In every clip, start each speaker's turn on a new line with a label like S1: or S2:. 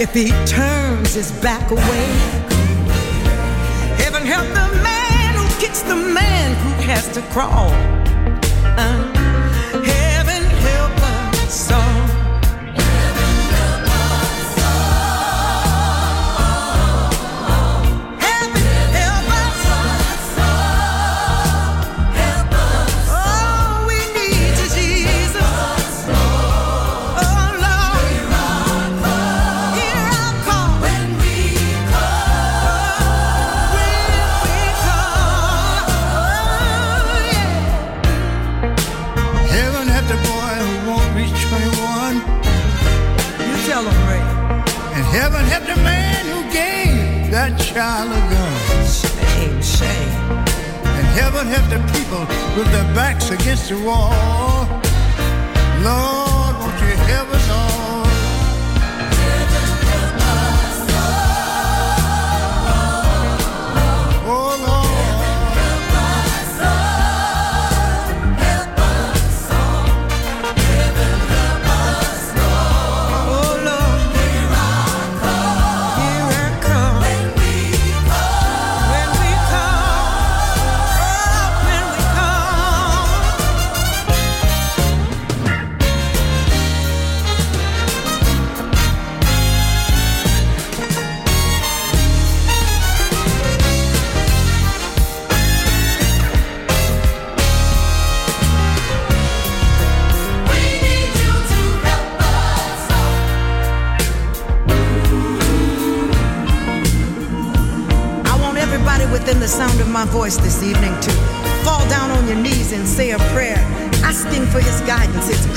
S1: If he turns his back away. Heaven help the man who kicks the man who has to crawl. Uh,
S2: with their backs against the wall. Lord,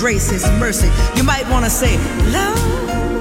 S2: grace, His
S1: mercy. You might want to say, Lord.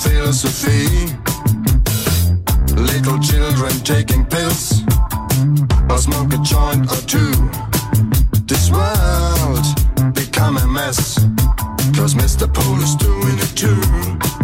S1: philosophy. Little children taking pills, or smoke a joint or two. This world become a mess, cause Mr. Pole is doing it too.